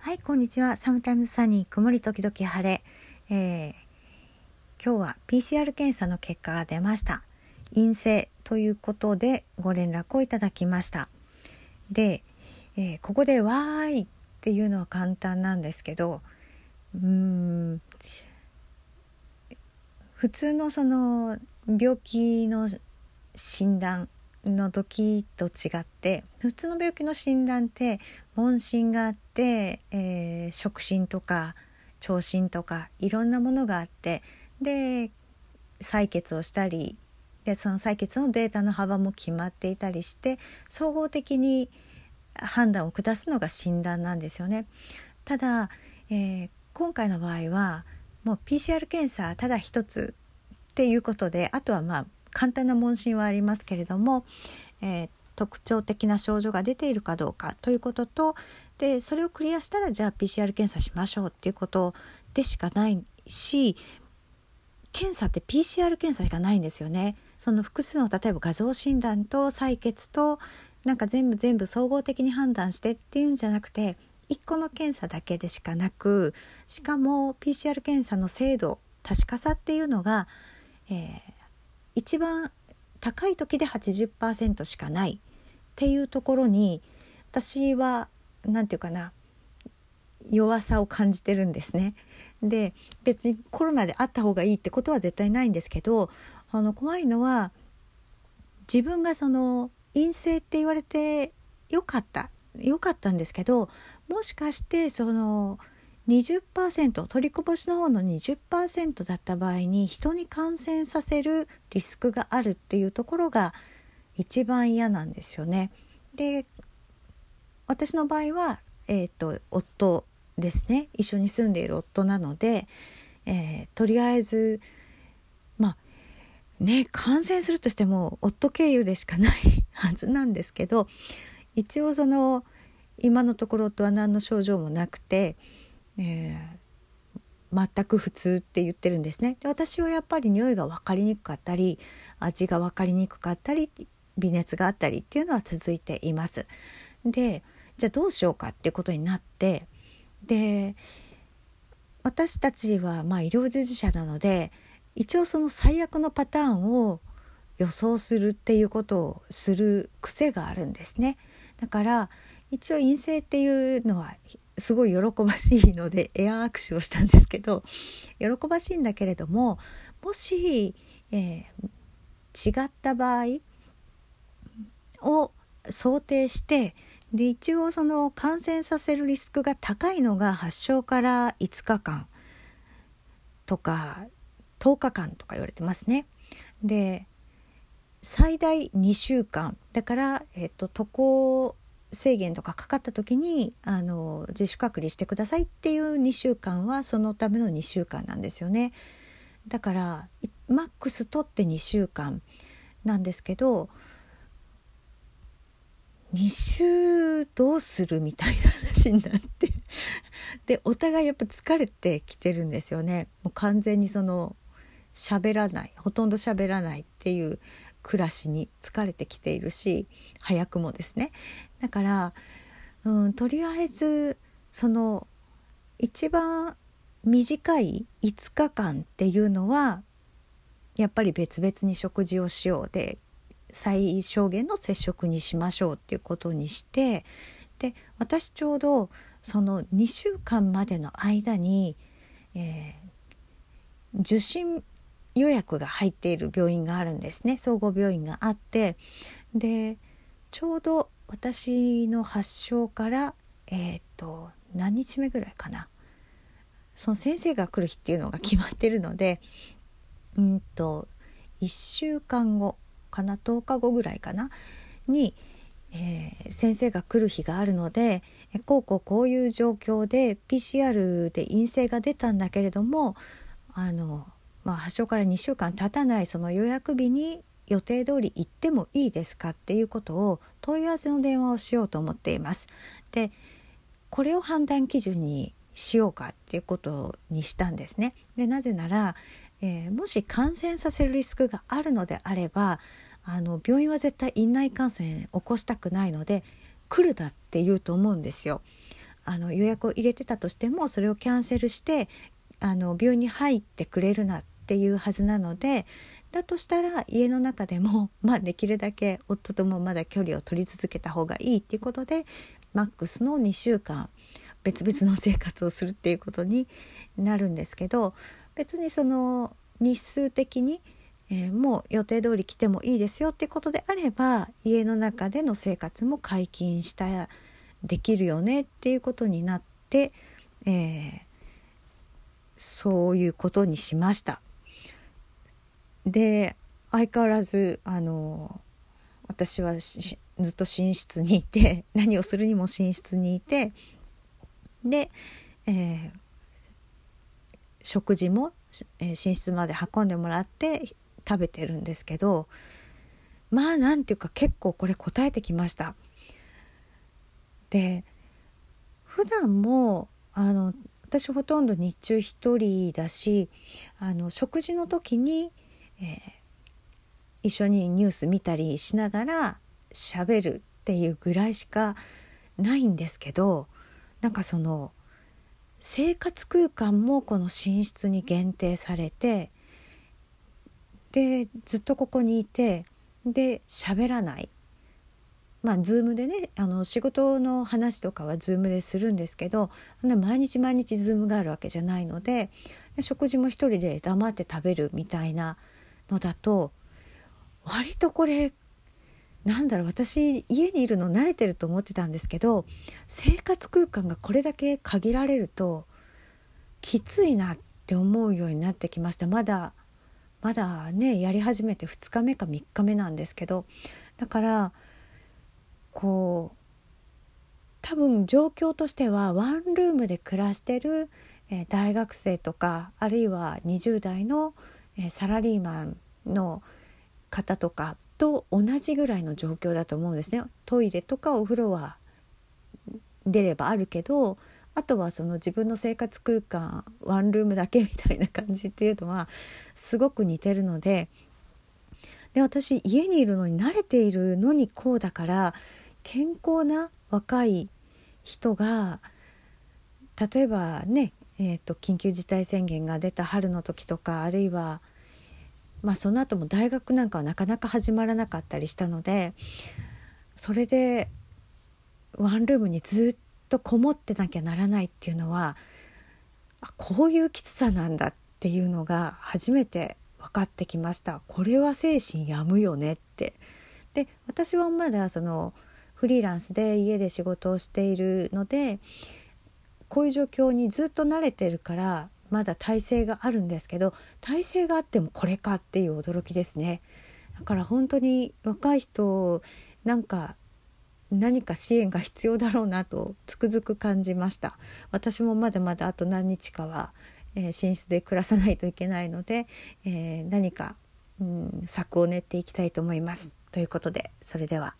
はい、こんにちは。サムタイムズサニー、曇り時々晴れ。えー、今日は PCR 検査の結果が出ました。陰性ということでご連絡をいただきました。で、えーここで「わーい!」っていうのは簡単なんですけどうん普通のその病気の診断の時と違って普通の病気の診断って問診があって、えー触診とか聴診とかいろんなものがあってで採血をしたりでその採血のデータの幅も決まっていたりして総合的に判断を下すのが診断なんですよね。ただ、えー今回の場合はもう PCR 検査ただ一つっていうことであとはまあ簡単な問診はありますけれども、えー特徴的な症状が出ているかどうかということとでそれをクリアしたらじゃあ PCR 検査しましょうっていうことでしかないし検査って PCR 検査しかないんですよね。その複数の例えば画像診断と採血となんか全部全部総合的に判断してっていうんじゃなくて1個の検査だけでしかなくしかも PCR 検査の精度確かさっていうのが、えー一番高い時で80%しかないっていうところに私は何て言うかな弱さを感じてるんですね。で別にコロナであった方がいいってことは絶対ないんですけどあの怖いのは自分がその陰性って言われてよかったよかったんですけどもしかしてその20%取りこぼしの方の20%だった場合に人に感染させるリスクがあるっていうところが一番嫌なんですよね。で私の場合は、えー、と夫ですね一緒に住んでいる夫なので、えーとりあえずまあね感染するとしても夫経由でしかないはずなんですけど一応その今のところ夫は何の症状もなくて、えー全く普通って言ってるんですねで私はやっぱり匂いが分かりにくかったり味が分かりにくかったり微熱があったりっていうのは続いています。でじゃあどうしようかっていうことになってで私たちはまあ医療従事者なので一応その最悪のパターンを予想するっていうことをする癖があるんですね。だから一応陰性っていうのはすごい喜ばしいので エア握手をしたんですけど喜ばしいんだけれどももし、えー違った場合を想定してで一応その感染させるリスクが高いのが発症から5日間とか10日間とか言われてますね。で最大2週間だから、えっと、渡航制限とかかかった時にあの自主隔離してくださいっていう2週間はそのための2週間なんですよね。だからマックス取って2週間なんですけど2週どうするみたいな話になってでお互いやっぱ疲れてきてるんですよねもう完全にその喋らないほとんど喋らないっていう暮らしに疲れてきているし早くもですね。だから、うん、とりあえずその一番短い5日間っていうのはやっぱり別々に食事をしようで最小限の接触にしましょうっていうことにしてで私ちょうどその2週間までの間に、えー受診予約が入っている病院があるんですね。総合病院があって。でちょうど私の発症からえっ、と何日目ぐらいかな。その先生が来る日っていうのが決まってるのでうんと1週間後かな10日後ぐらいかなに、えー先生が来る日があるのでこうこうこういう状況で PCR で陰性が出たんだけれどもあの、まあ、発症から2週間経たないその予約日に予定通り行ってもいいですかっていうことを問い合わせの電話をしようと思っています。でこれを判断基準にしようかっていうことにしたんですね。でなぜなら、えーもし感染させるリスクがあるのであればあの病院は絶対院内感染起こしたくないので来るだって言うと思うんですよ。あの予約を入れてたとしてもそれをキャンセルしてあの病院に入ってくれるなっていうはずなのでだとしたら家の中でも、まあ、できるだけ夫ともまだ距離を取り続けた方がいいっていうことでマックスの2週間別々の生活をするっていうことになるんですけど別にその日数的に、えー、もう予定通り来てもいいですよっていうことであれば家の中での生活も解禁したできるよねっていうことになって、えー、そういうことにしました。で相変わらずあの私はずっと寝室にいて 何をするにも寝室にいてで、えー、食事も、えー、寝室まで運んでもらって食べてるんですけどまあなんていうか結構これ答えてきました。で普段もあの私ほとんど日中一人だしあの食事の時に、えー、一緒にニュース見たりしながら喋るっていうぐらいしかないんですけどなんかその生活空間もこの寝室に限定されてでずっとここにいてで喋らない。まあ、 Zoom でねあの仕事の話とかは Zoom でするんですけど毎日毎日 Zoom があるわけじゃないので食事も一人で黙って食べるみたいなのだと割とこれなんだろう私家にいるの慣れてると思ってたんですけど生活空間がこれだけ限られるときついなって思うようになってきました。まだまだねやり始めて2日目か3日目なんですけどだからこう多分状況としてはワンルームで暮らしてる、え、大学生とかあるいは20代の、え、サラリーマンの方とかと同じぐらいの状況だと思うんですね。トイレとかお風呂は出ればあるけどあとはその自分の生活空間ワンルームだけみたいな感じっていうのはすごく似てるのでで私家にいるのに慣れているのにこうだから健康な若い人が例えばね、えーと、緊急事態宣言が出た春の時とかあるいは、まあ、その後も大学なんかはなかなか始まらなかったりしたのでそれでワンルームにずっとこもってなきゃならないっていうのはこういうきつさなんだっていうのが初めて分かってきました。これは精神やむよねって。で私はまだそのフリーランスで家で仕事をしているのでこういう状況にずっと慣れてるからまだ体制があるんですけど体制があってもこれかっていう驚きですね。だから本当に若い人なんか何か支援が必要だろうなとつくづく感じました。私もまだまだあと何日かは、えー、寝室で暮らさないといけないので、えー、何か、うん、策を練っていきたいと思います。ということでそれでは。